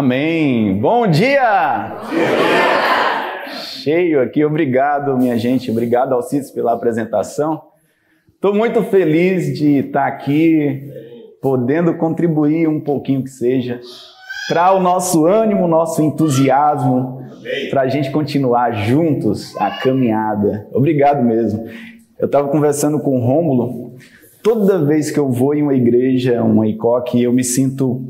Amém. Bom dia! Bom dia! Cheio aqui, obrigado, minha gente. Obrigado, Alcides, pela apresentação. Estou muito feliz de estar aqui, podendo contribuir um pouquinho que seja para o nosso ânimo, nosso entusiasmo, para a gente continuar juntos a caminhada. Obrigado mesmo. Eu estava conversando com o Rômulo. Toda vez que eu vou em uma igreja, uma ICOC, eu me sinto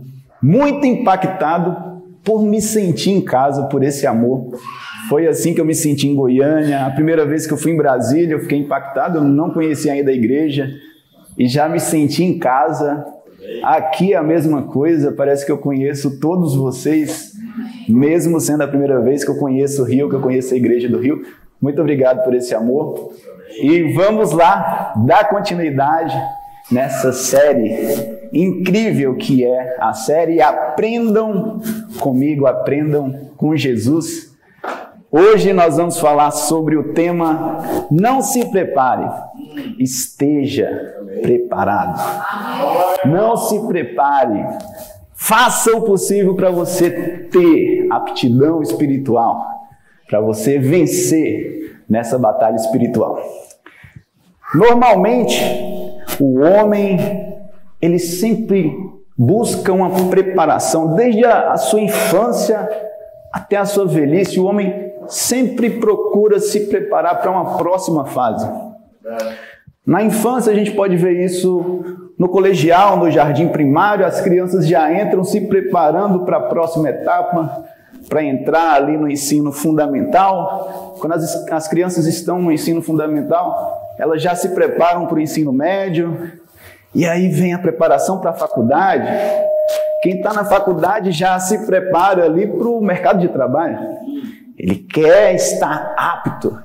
muito impactado por me sentir em casa, por esse amor. Foi assim que eu me senti em Goiânia. A primeira vez que eu fui em Brasília, eu fiquei impactado, eu não conhecia ainda a igreja e já me senti em casa. Aqui é a mesma coisa, parece que eu conheço todos vocês, mesmo sendo a primeira vez que eu conheço o Rio, que eu conheço a igreja do Rio. Muito obrigado por esse amor. E vamos lá, dar continuidade nessa série incrível que é a série Aprendam comigo, aprendam com Jesus. Hoje nós vamos falar sobre o tema Não se prepare, esteja preparado. Não se prepare, faça o possível para você ter aptidão espiritual, para você vencer nessa batalha espiritual. Normalmente, o homem ele sempre busca uma preparação, desde a, a sua infância até a sua velhice, o homem sempre procura se preparar para uma próxima fase. Na infância, a gente pode ver isso no colegial, no jardim primário, as crianças já entram se preparando para a próxima etapa, para entrar ali no ensino fundamental. Quando as, as crianças estão no ensino fundamental, elas já se preparam para o ensino médio, e aí vem a preparação para a faculdade. Quem está na faculdade já se prepara ali para o mercado de trabalho. Ele quer estar apto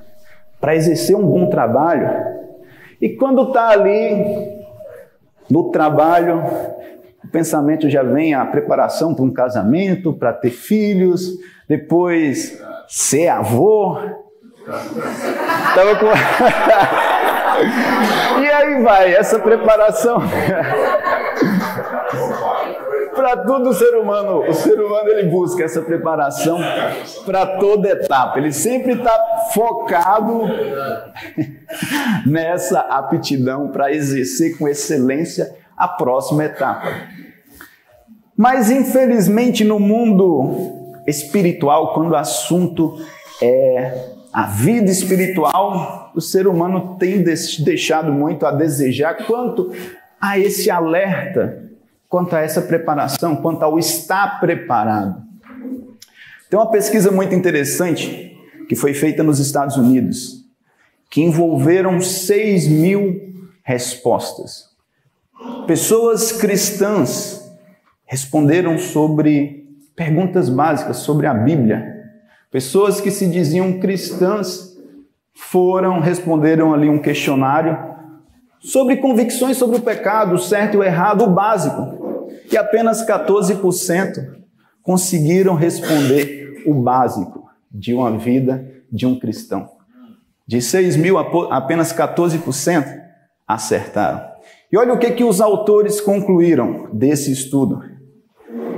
para exercer um bom trabalho. E quando está ali no trabalho, o pensamento já vem a preparação para um casamento, para ter filhos, depois ser avô. Tava com... e aí vai, essa preparação. para todo ser humano, o ser humano ele busca essa preparação para toda etapa. Ele sempre está focado nessa aptidão para exercer com excelência a próxima etapa. Mas infelizmente no mundo espiritual, quando o assunto é a vida espiritual, o ser humano tem deixado muito a desejar quanto a esse alerta, quanto a essa preparação, quanto ao estar preparado. Tem uma pesquisa muito interessante que foi feita nos Estados Unidos, que envolveram 6 mil respostas. Pessoas cristãs responderam sobre perguntas básicas sobre a Bíblia Pessoas que se diziam cristãs foram, responderam ali um questionário sobre convicções sobre o pecado, o certo e o errado, o básico. E apenas 14% conseguiram responder o básico de uma vida de um cristão. De 6 mil, apenas 14% acertaram. E olha o que, que os autores concluíram desse estudo.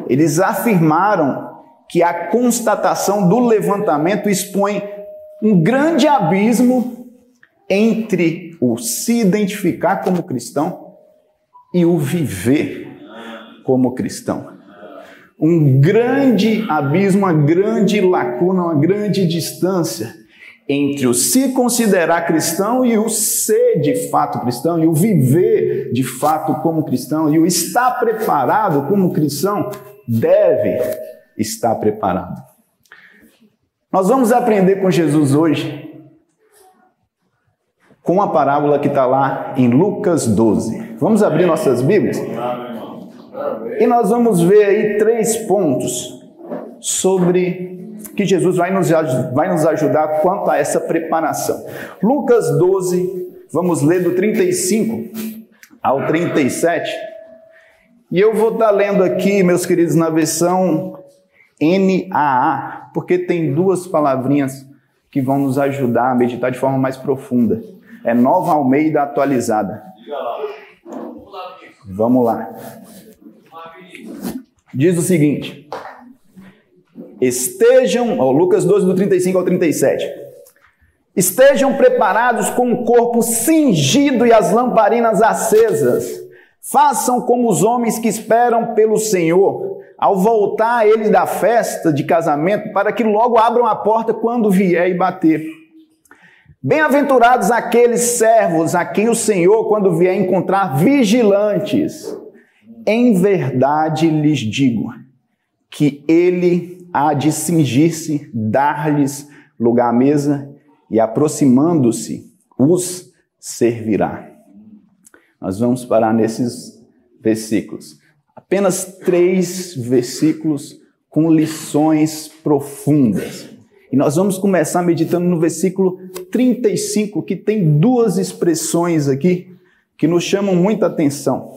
Eles afirmaram que a constatação do levantamento expõe um grande abismo entre o se identificar como cristão e o viver como cristão. Um grande abismo, uma grande lacuna, uma grande distância entre o se considerar cristão e o ser de fato cristão, e o viver de fato como cristão, e o estar preparado como cristão deve está preparado. Nós vamos aprender com Jesus hoje com a parábola que está lá em Lucas 12. Vamos abrir nossas Bíblias? E nós vamos ver aí três pontos sobre que Jesus vai nos, vai nos ajudar quanto a essa preparação. Lucas 12, vamos ler do 35 ao 37. E eu vou estar lendo aqui, meus queridos, na versão NAA, porque tem duas palavrinhas que vão nos ajudar a meditar de forma mais profunda. É Nova Almeida atualizada. Vamos lá. Diz o seguinte: Estejam, ó, Lucas 12, do 35 ao 37. Estejam preparados com o corpo cingido e as lamparinas acesas. Façam como os homens que esperam pelo Senhor, ao voltar ele da festa de casamento, para que logo abram a porta quando vier e bater. Bem-aventurados aqueles servos a quem o Senhor, quando vier encontrar vigilantes. Em verdade lhes digo que ele há de cingir-se, dar-lhes lugar à mesa e, aproximando-se, os servirá. Nós vamos parar nesses versículos. Apenas três versículos com lições profundas. E nós vamos começar meditando no versículo 35, que tem duas expressões aqui que nos chamam muita atenção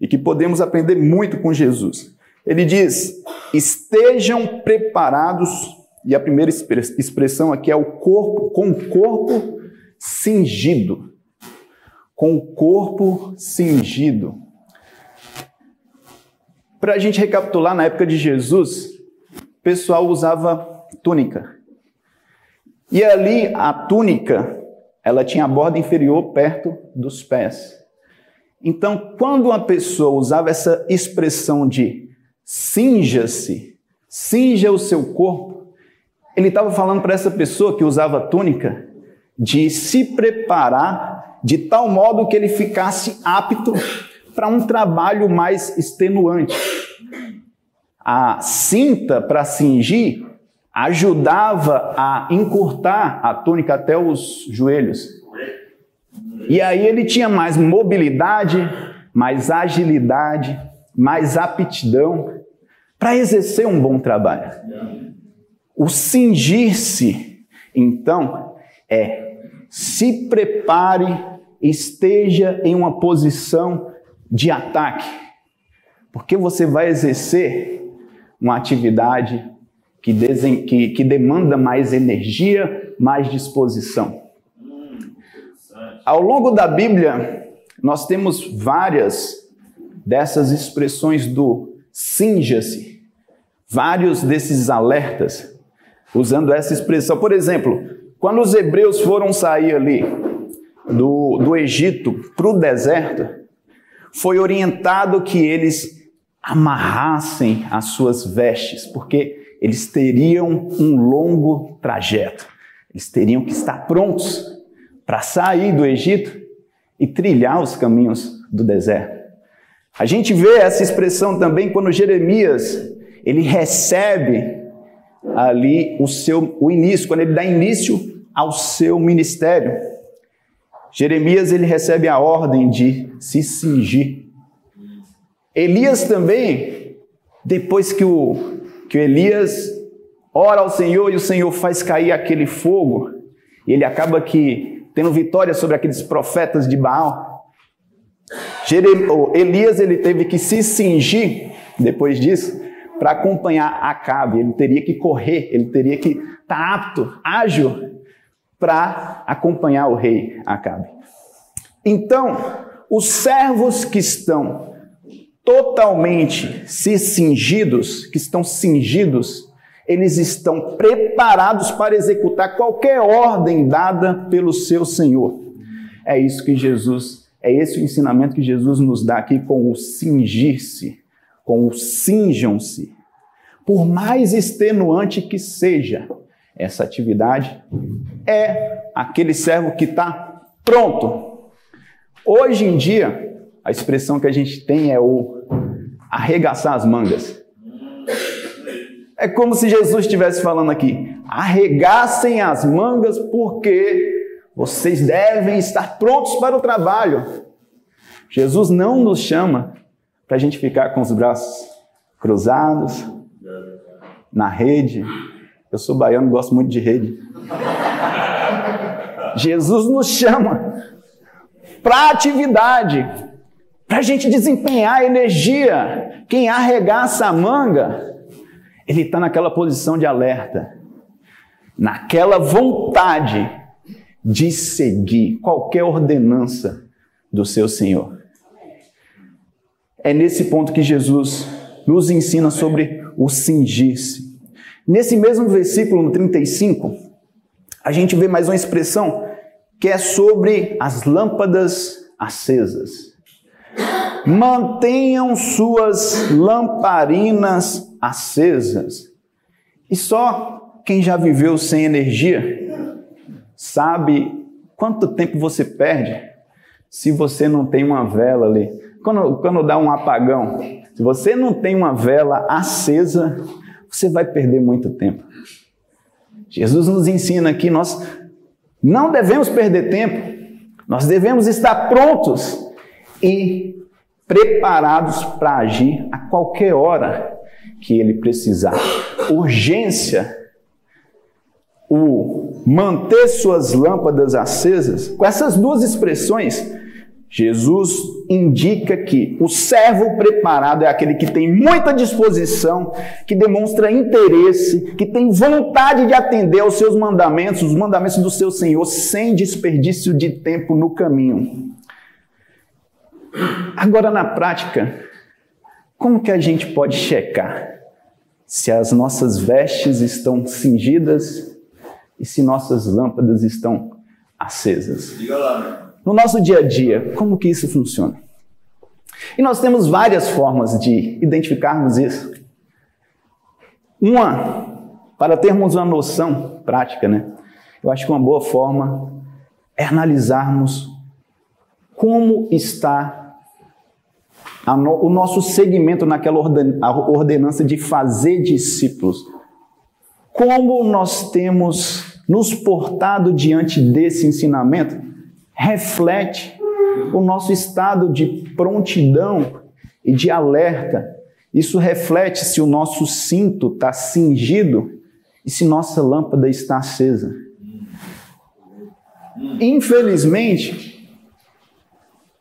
e que podemos aprender muito com Jesus. Ele diz: estejam preparados, e a primeira expressão aqui é o corpo, com o corpo cingido. Com o corpo cingido. Para a gente recapitular, na época de Jesus, o pessoal usava túnica. E ali a túnica, ela tinha a borda inferior perto dos pés. Então, quando uma pessoa usava essa expressão de cinja-se, cinja o seu corpo, ele estava falando para essa pessoa que usava túnica de se preparar de tal modo que ele ficasse apto para um trabalho mais extenuante. A cinta para cingir ajudava a encurtar a túnica até os joelhos. E aí ele tinha mais mobilidade, mais agilidade, mais aptidão para exercer um bom trabalho. O cingir-se, então, é se prepare, esteja em uma posição de ataque, porque você vai exercer uma atividade que, desen, que, que demanda mais energia, mais disposição. Ao longo da Bíblia, nós temos várias dessas expressões do cinja-se, vários desses alertas, usando essa expressão. Por exemplo, quando os hebreus foram sair ali do, do Egito para o deserto, foi orientado que eles amarrassem as suas vestes, porque eles teriam um longo trajeto. Eles teriam que estar prontos para sair do Egito e trilhar os caminhos do deserto. A gente vê essa expressão também quando Jeremias ele recebe ali o seu o início, quando ele dá início ao seu ministério. Jeremias ele recebe a ordem de se cingir. Elias também, depois que o que Elias ora ao Senhor e o Senhor faz cair aquele fogo, e ele acaba que tendo vitória sobre aqueles profetas de Baal. Elias ele teve que se cingir depois disso para acompanhar Acabe. Ele teria que correr, ele teria que estar tá apto, ágil para acompanhar o rei Acabe. Então, os servos que estão totalmente se cingidos, que estão cingidos, eles estão preparados para executar qualquer ordem dada pelo seu Senhor. É isso que Jesus, é esse o ensinamento que Jesus nos dá aqui com o cingir-se, com o cinjam-se. Por mais extenuante que seja essa atividade, é aquele servo que está pronto. Hoje em dia, a expressão que a gente tem é o arregaçar as mangas. É como se Jesus estivesse falando aqui: arregassem as mangas porque vocês devem estar prontos para o trabalho. Jesus não nos chama para a gente ficar com os braços cruzados, na rede. Eu sou baiano, gosto muito de rede. Jesus nos chama para atividade para a gente desempenhar energia. Quem arregaça a manga, ele está naquela posição de alerta, naquela vontade de seguir qualquer ordenança do seu Senhor. É nesse ponto que Jesus nos ensina sobre o cingir-se. Nesse mesmo versículo, no 35, a gente vê mais uma expressão que é sobre as lâmpadas acesas. Mantenham suas lamparinas acesas. E só quem já viveu sem energia sabe quanto tempo você perde se você não tem uma vela ali. Quando, quando dá um apagão, se você não tem uma vela acesa, você vai perder muito tempo. Jesus nos ensina que nós não devemos perder tempo, nós devemos estar prontos e preparados para agir a qualquer hora que ele precisar. Urgência, o manter suas lâmpadas acesas, com essas duas expressões, Jesus indica que o servo preparado é aquele que tem muita disposição, que demonstra interesse, que tem vontade de atender aos seus mandamentos, os mandamentos do seu Senhor, sem desperdício de tempo no caminho. Agora, na prática, como que a gente pode checar se as nossas vestes estão cingidas e se nossas lâmpadas estão acesas? Diga lá, meu no nosso dia a dia, como que isso funciona? E nós temos várias formas de identificarmos isso. Uma, para termos uma noção prática, né? Eu acho que uma boa forma é analisarmos como está no, o nosso segmento naquela orden, ordenança de fazer discípulos. Como nós temos nos portado diante desse ensinamento reflete o nosso estado de prontidão e de alerta. Isso reflete se o nosso cinto está cingido e se nossa lâmpada está acesa. Infelizmente,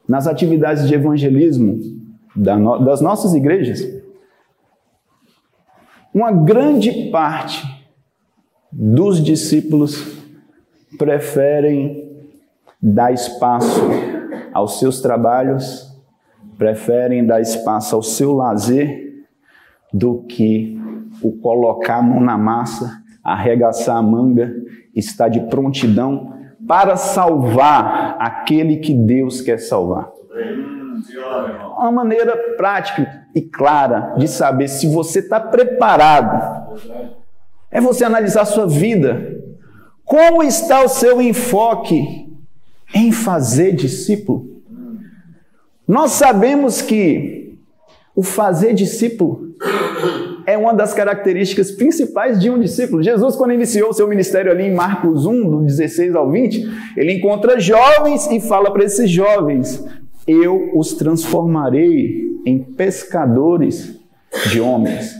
nas atividades de evangelismo das nossas igrejas, uma grande parte dos discípulos preferem dar espaço aos seus trabalhos, preferem dar espaço ao seu lazer do que o colocar a mão na massa, arregaçar a manga, estar de prontidão para salvar aquele que Deus quer salvar. Uma maneira prática e clara de saber se você está preparado é você analisar sua vida. Como está o seu enfoque em fazer discípulo. Nós sabemos que o fazer discípulo é uma das características principais de um discípulo. Jesus, quando iniciou seu ministério ali em Marcos 1, do 16 ao 20, ele encontra jovens e fala para esses jovens: Eu os transformarei em pescadores de homens.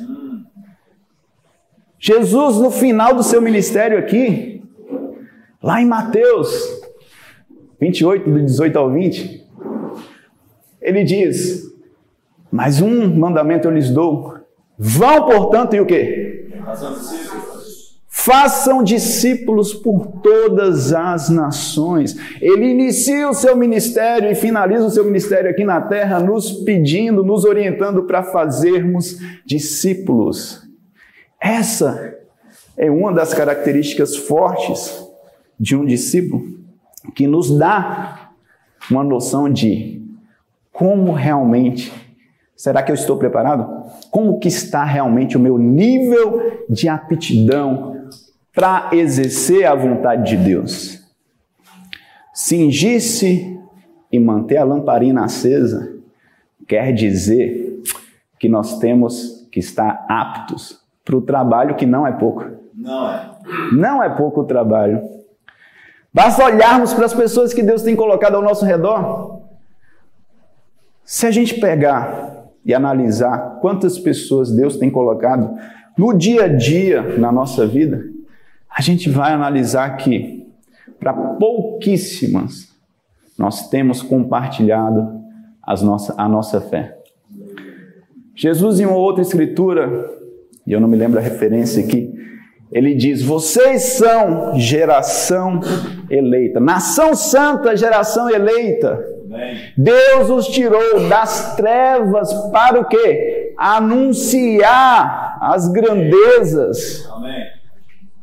Jesus, no final do seu ministério aqui, lá em Mateus, 28, do 18 ao 20, ele diz: Mas um mandamento eu lhes dou. Vão, portanto, e o quê? Façam discípulos por todas as nações. Ele inicia o seu ministério e finaliza o seu ministério aqui na terra, nos pedindo, nos orientando para fazermos discípulos. Essa é uma das características fortes de um discípulo que nos dá uma noção de como realmente será que eu estou preparado? Como que está realmente o meu nível de aptidão para exercer a vontade de Deus? Cingir-se e manter a lamparina acesa quer dizer que nós temos que estar aptos para o trabalho que não é pouco. Não é. Não é pouco o trabalho. Basta olharmos para as pessoas que Deus tem colocado ao nosso redor. Se a gente pegar e analisar quantas pessoas Deus tem colocado no dia a dia na nossa vida, a gente vai analisar que para pouquíssimas nós temos compartilhado nossa, a nossa fé. Jesus, em uma outra escritura, e eu não me lembro a referência aqui, ele diz: Vocês são geração eleita, nação santa, geração eleita. Deus os tirou das trevas para o quê? Anunciar as grandezas. Amém.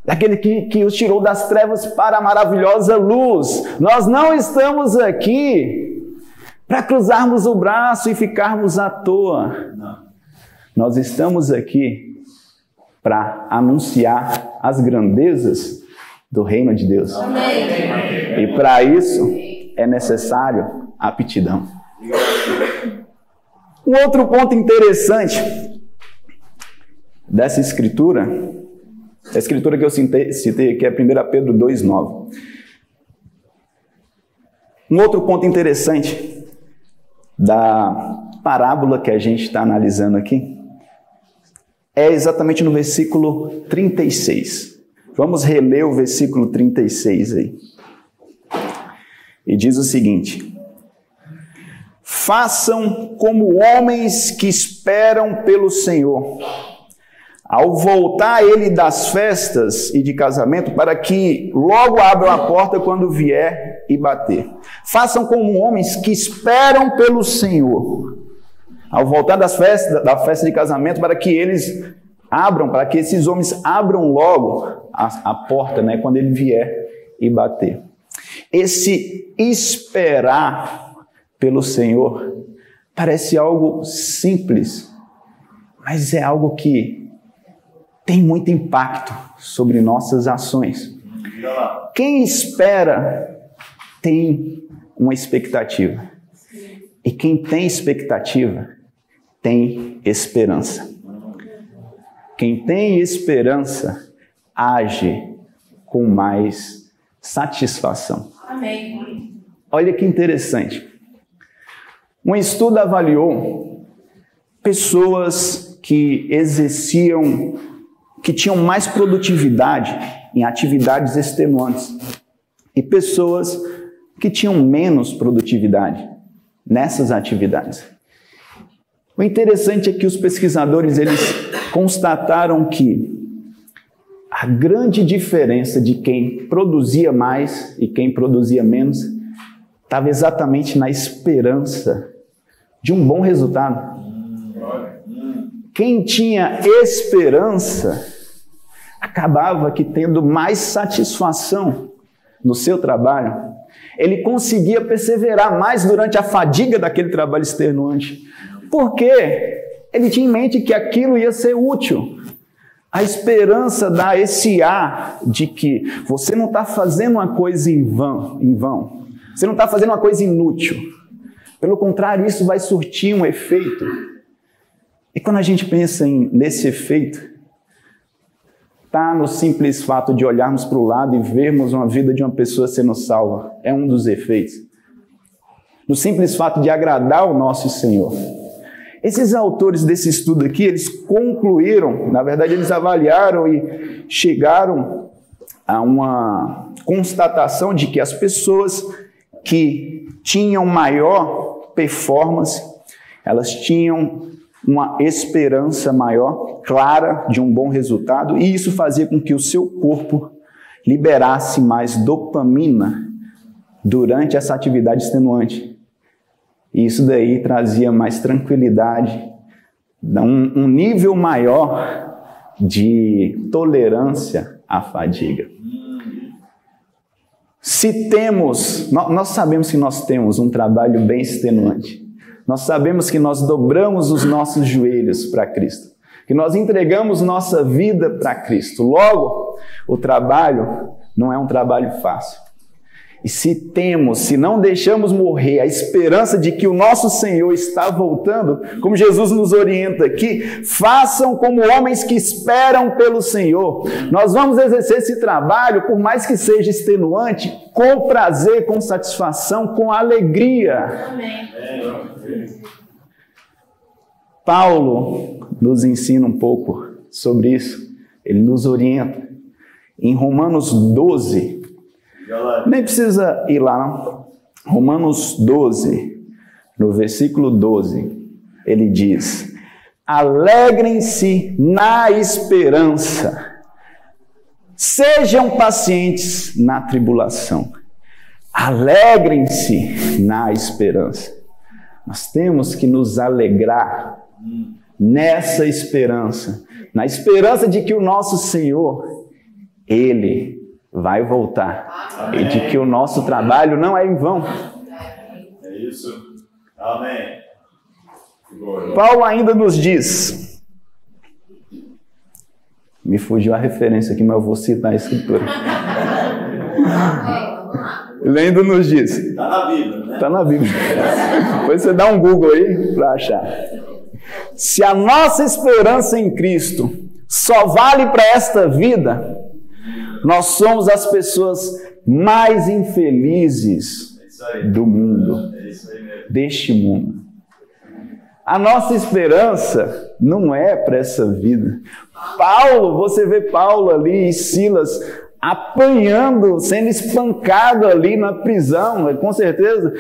Daquele que, que os tirou das trevas para a maravilhosa luz. Nós não estamos aqui para cruzarmos o braço e ficarmos à toa. Não. Nós estamos aqui para anunciar as grandezas do reino de Deus. Amém. E para isso é necessário aptidão. Um outro ponto interessante dessa escritura, a escritura que eu citei, citei aqui é 1 Pedro 2,9. Um outro ponto interessante da parábola que a gente está analisando aqui é exatamente no versículo 36. Vamos reler o versículo 36 aí. E diz o seguinte: Façam como homens que esperam pelo Senhor. Ao voltar ele das festas e de casamento, para que logo abram a porta quando vier e bater. Façam como homens que esperam pelo Senhor. Ao voltar das festas, da festa de casamento, para que eles abram, para que esses homens abram logo a, a porta, né, quando ele vier e bater. Esse esperar pelo Senhor parece algo simples, mas é algo que tem muito impacto sobre nossas ações. Quem espera tem uma expectativa. E quem tem expectativa tem esperança. Quem tem esperança age com mais satisfação. Amém. Olha que interessante. Um estudo avaliou pessoas que exerciam, que tinham mais produtividade em atividades extenuantes e pessoas que tinham menos produtividade nessas atividades. O interessante é que os pesquisadores eles constataram que a grande diferença de quem produzia mais e quem produzia menos estava exatamente na esperança de um bom resultado. Quem tinha esperança acabava que tendo mais satisfação no seu trabalho. Ele conseguia perseverar mais durante a fadiga daquele trabalho extenuante. Porque ele tinha em mente que aquilo ia ser útil. A esperança dá esse ar de que você não está fazendo uma coisa em vão, em vão. Você não está fazendo uma coisa inútil. Pelo contrário, isso vai surtir um efeito. E quando a gente pensa em, nesse efeito, está no simples fato de olharmos para o lado e vermos uma vida de uma pessoa sendo salva. É um dos efeitos. No simples fato de agradar o nosso Senhor. Esses autores desse estudo aqui, eles concluíram, na verdade, eles avaliaram e chegaram a uma constatação de que as pessoas que tinham maior performance, elas tinham uma esperança maior, clara, de um bom resultado, e isso fazia com que o seu corpo liberasse mais dopamina durante essa atividade extenuante. E isso daí trazia mais tranquilidade, um, um nível maior de tolerância à fadiga. Se temos, nós sabemos que nós temos um trabalho bem extenuante. Nós sabemos que nós dobramos os nossos joelhos para Cristo, que nós entregamos nossa vida para Cristo. Logo, o trabalho não é um trabalho fácil. E se temos, se não deixamos morrer a esperança de que o nosso Senhor está voltando, como Jesus nos orienta aqui, façam como homens que esperam pelo Senhor. Nós vamos exercer esse trabalho, por mais que seja extenuante, com prazer, com satisfação, com alegria. Amém. Paulo nos ensina um pouco sobre isso, ele nos orienta. Em Romanos 12, nem precisa ir lá, não. Romanos 12, no versículo 12, ele diz: Alegrem-se na esperança, sejam pacientes na tribulação, alegrem-se na esperança. Nós temos que nos alegrar nessa esperança, na esperança de que o nosso Senhor, Ele vai voltar Amém. e de que o nosso trabalho não é em vão. É isso. Amém. Paulo ainda nos diz. Me fugiu a referência aqui, mas eu vou citar a escritura. Ele ainda nos diz. Está na Bíblia, né? Está na Bíblia. Depois você dá um Google aí para achar. Se a nossa esperança em Cristo só vale para esta vida, nós somos as pessoas mais infelizes é do mundo, é deste mundo. A nossa esperança não é para essa vida. Paulo, você vê Paulo ali e Silas apanhando, sendo espancado ali na prisão, com certeza.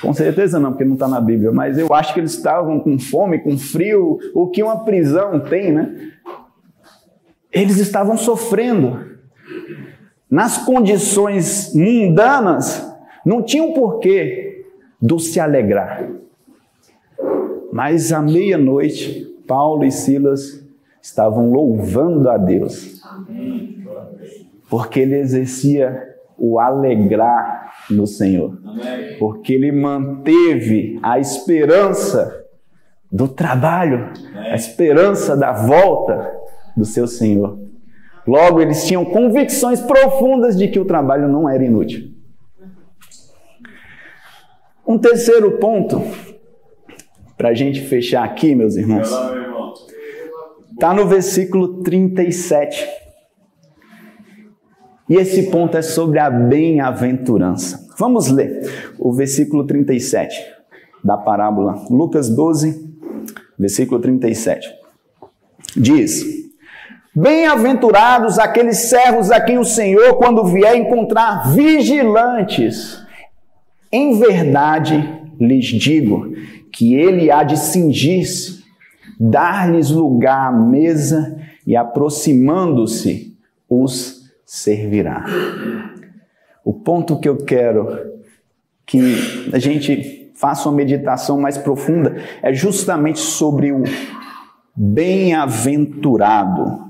Com certeza não, porque não está na Bíblia, mas eu acho que eles estavam com fome, com frio, o que uma prisão tem, né? Eles estavam sofrendo. Nas condições mundanas, não tinham porquê do se alegrar. Mas à meia-noite, Paulo e Silas estavam louvando a Deus. Porque ele exercia o alegrar no Senhor. Porque ele manteve a esperança do trabalho, a esperança da volta do seu Senhor. Logo, eles tinham convicções profundas de que o trabalho não era inútil. Um terceiro ponto para a gente fechar aqui, meus irmãos. Está no versículo 37. E esse ponto é sobre a bem-aventurança. Vamos ler o versículo 37 da parábola, Lucas 12, versículo 37. Diz: Bem-aventurados aqueles servos a quem o Senhor, quando vier, encontrar vigilantes. Em verdade lhes digo que ele há de cingir-se, dar-lhes lugar à mesa e, aproximando-se, os servirá. O ponto que eu quero que a gente faça uma meditação mais profunda é justamente sobre o bem-aventurado.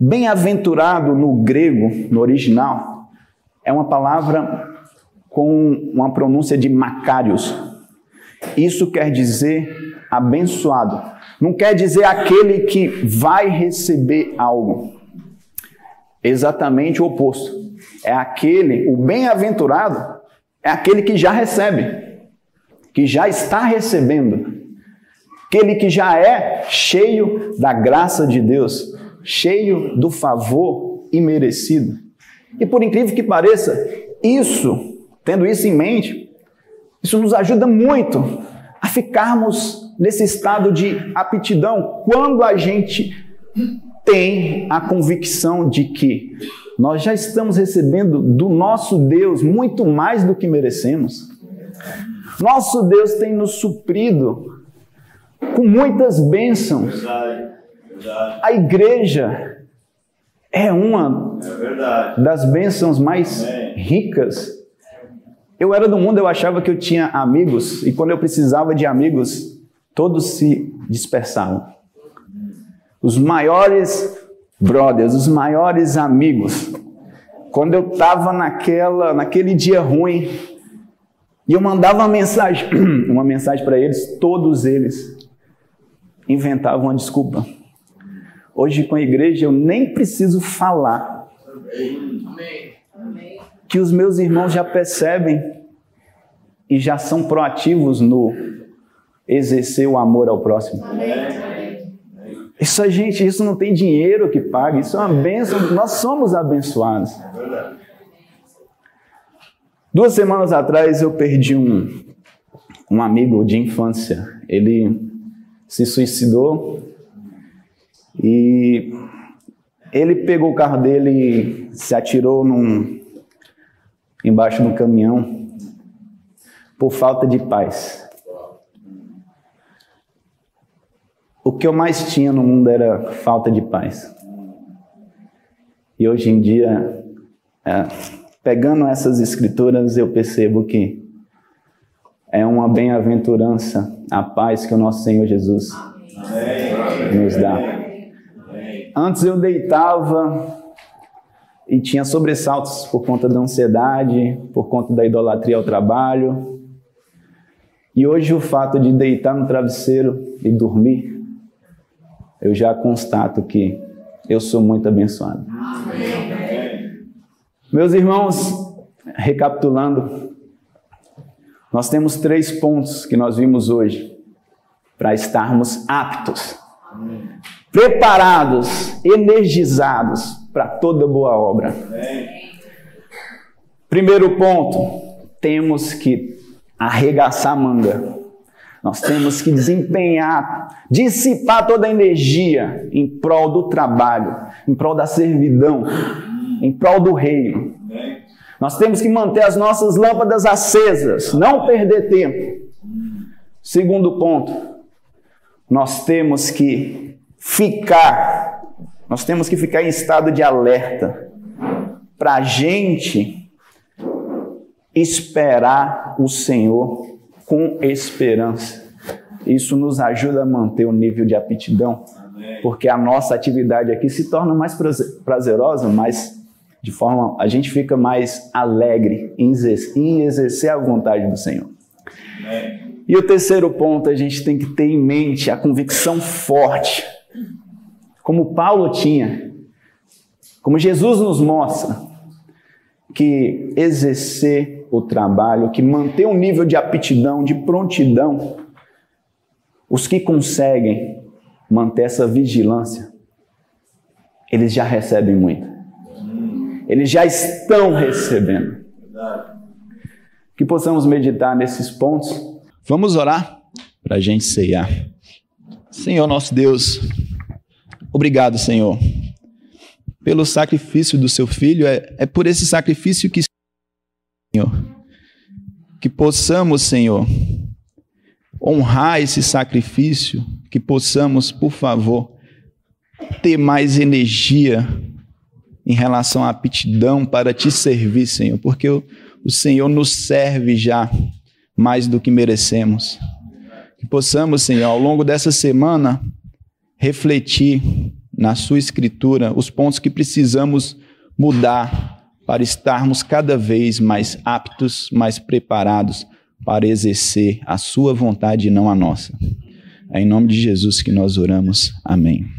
Bem-aventurado no grego, no original, é uma palavra com uma pronúncia de Macários, isso quer dizer abençoado. Não quer dizer aquele que vai receber algo. Exatamente o oposto. É aquele, o bem-aventurado, é aquele que já recebe, que já está recebendo. Aquele que já é cheio da graça de Deus, cheio do favor imerecido. E por incrível que pareça, isso, tendo isso em mente, isso nos ajuda muito a ficarmos nesse estado de aptidão quando a gente tem a convicção de que nós já estamos recebendo do nosso Deus muito mais do que merecemos. Nosso Deus tem nos suprido com muitas bênçãos. Verdade. A igreja é uma é das bênçãos mais Amém. ricas eu era do mundo, eu achava que eu tinha amigos, e quando eu precisava de amigos, todos se dispersavam. Os maiores brothers, os maiores amigos. Quando eu estava naquela, naquele dia ruim, e eu mandava uma mensagem, uma mensagem para eles, todos eles inventavam uma desculpa. Hoje com a igreja eu nem preciso falar. Que os meus irmãos já percebem e já são proativos no exercer o amor ao próximo. Isso, gente, isso não tem dinheiro que pague, isso é uma bênção, nós somos abençoados. Duas semanas atrás eu perdi um, um amigo de infância. Ele se suicidou e ele pegou o carro dele e se atirou num, embaixo do caminhão por falta de paz. O que eu mais tinha no mundo era falta de paz. E hoje em dia, é, pegando essas escrituras, eu percebo que é uma bem-aventurança a paz que o nosso Senhor Jesus nos dá. Antes eu deitava e tinha sobressaltos por conta da ansiedade, por conta da idolatria ao trabalho. E hoje o fato de deitar no travesseiro e dormir, eu já constato que eu sou muito abençoado. Amém. Meus irmãos, recapitulando, nós temos três pontos que nós vimos hoje para estarmos aptos, preparados, energizados para toda boa obra. Primeiro ponto, temos que arregaçar a manga. Nós temos que desempenhar, dissipar toda a energia em prol do trabalho, em prol da servidão, em prol do reino. Nós temos que manter as nossas lâmpadas acesas, não perder tempo. Segundo ponto, nós temos que ficar, nós temos que ficar em estado de alerta para a gente esperar o Senhor com esperança. Isso nos ajuda a manter o nível de aptidão, porque a nossa atividade aqui se torna mais prazerosa, mais de forma a gente fica mais alegre em exercer, a vontade do Senhor. E o terceiro ponto, a gente tem que ter em mente a convicção forte, como Paulo tinha, como Jesus nos mostra, que exercer o trabalho, que manter um nível de aptidão, de prontidão, os que conseguem manter essa vigilância, eles já recebem muito. Eles já estão recebendo. Que possamos meditar nesses pontos. Vamos orar para a gente ceiar. Senhor nosso Deus, obrigado, Senhor, pelo sacrifício do seu filho. É, é por esse sacrifício que, Senhor, que possamos, Senhor, honrar esse sacrifício, que possamos, por favor, ter mais energia em relação à aptidão para te servir, Senhor, porque o, o Senhor nos serve já mais do que merecemos. Que possamos, Senhor, ao longo dessa semana, refletir na Sua Escritura os pontos que precisamos mudar para estarmos cada vez mais aptos, mais preparados para exercer a Sua vontade e não a nossa. É em nome de Jesus que nós oramos. Amém.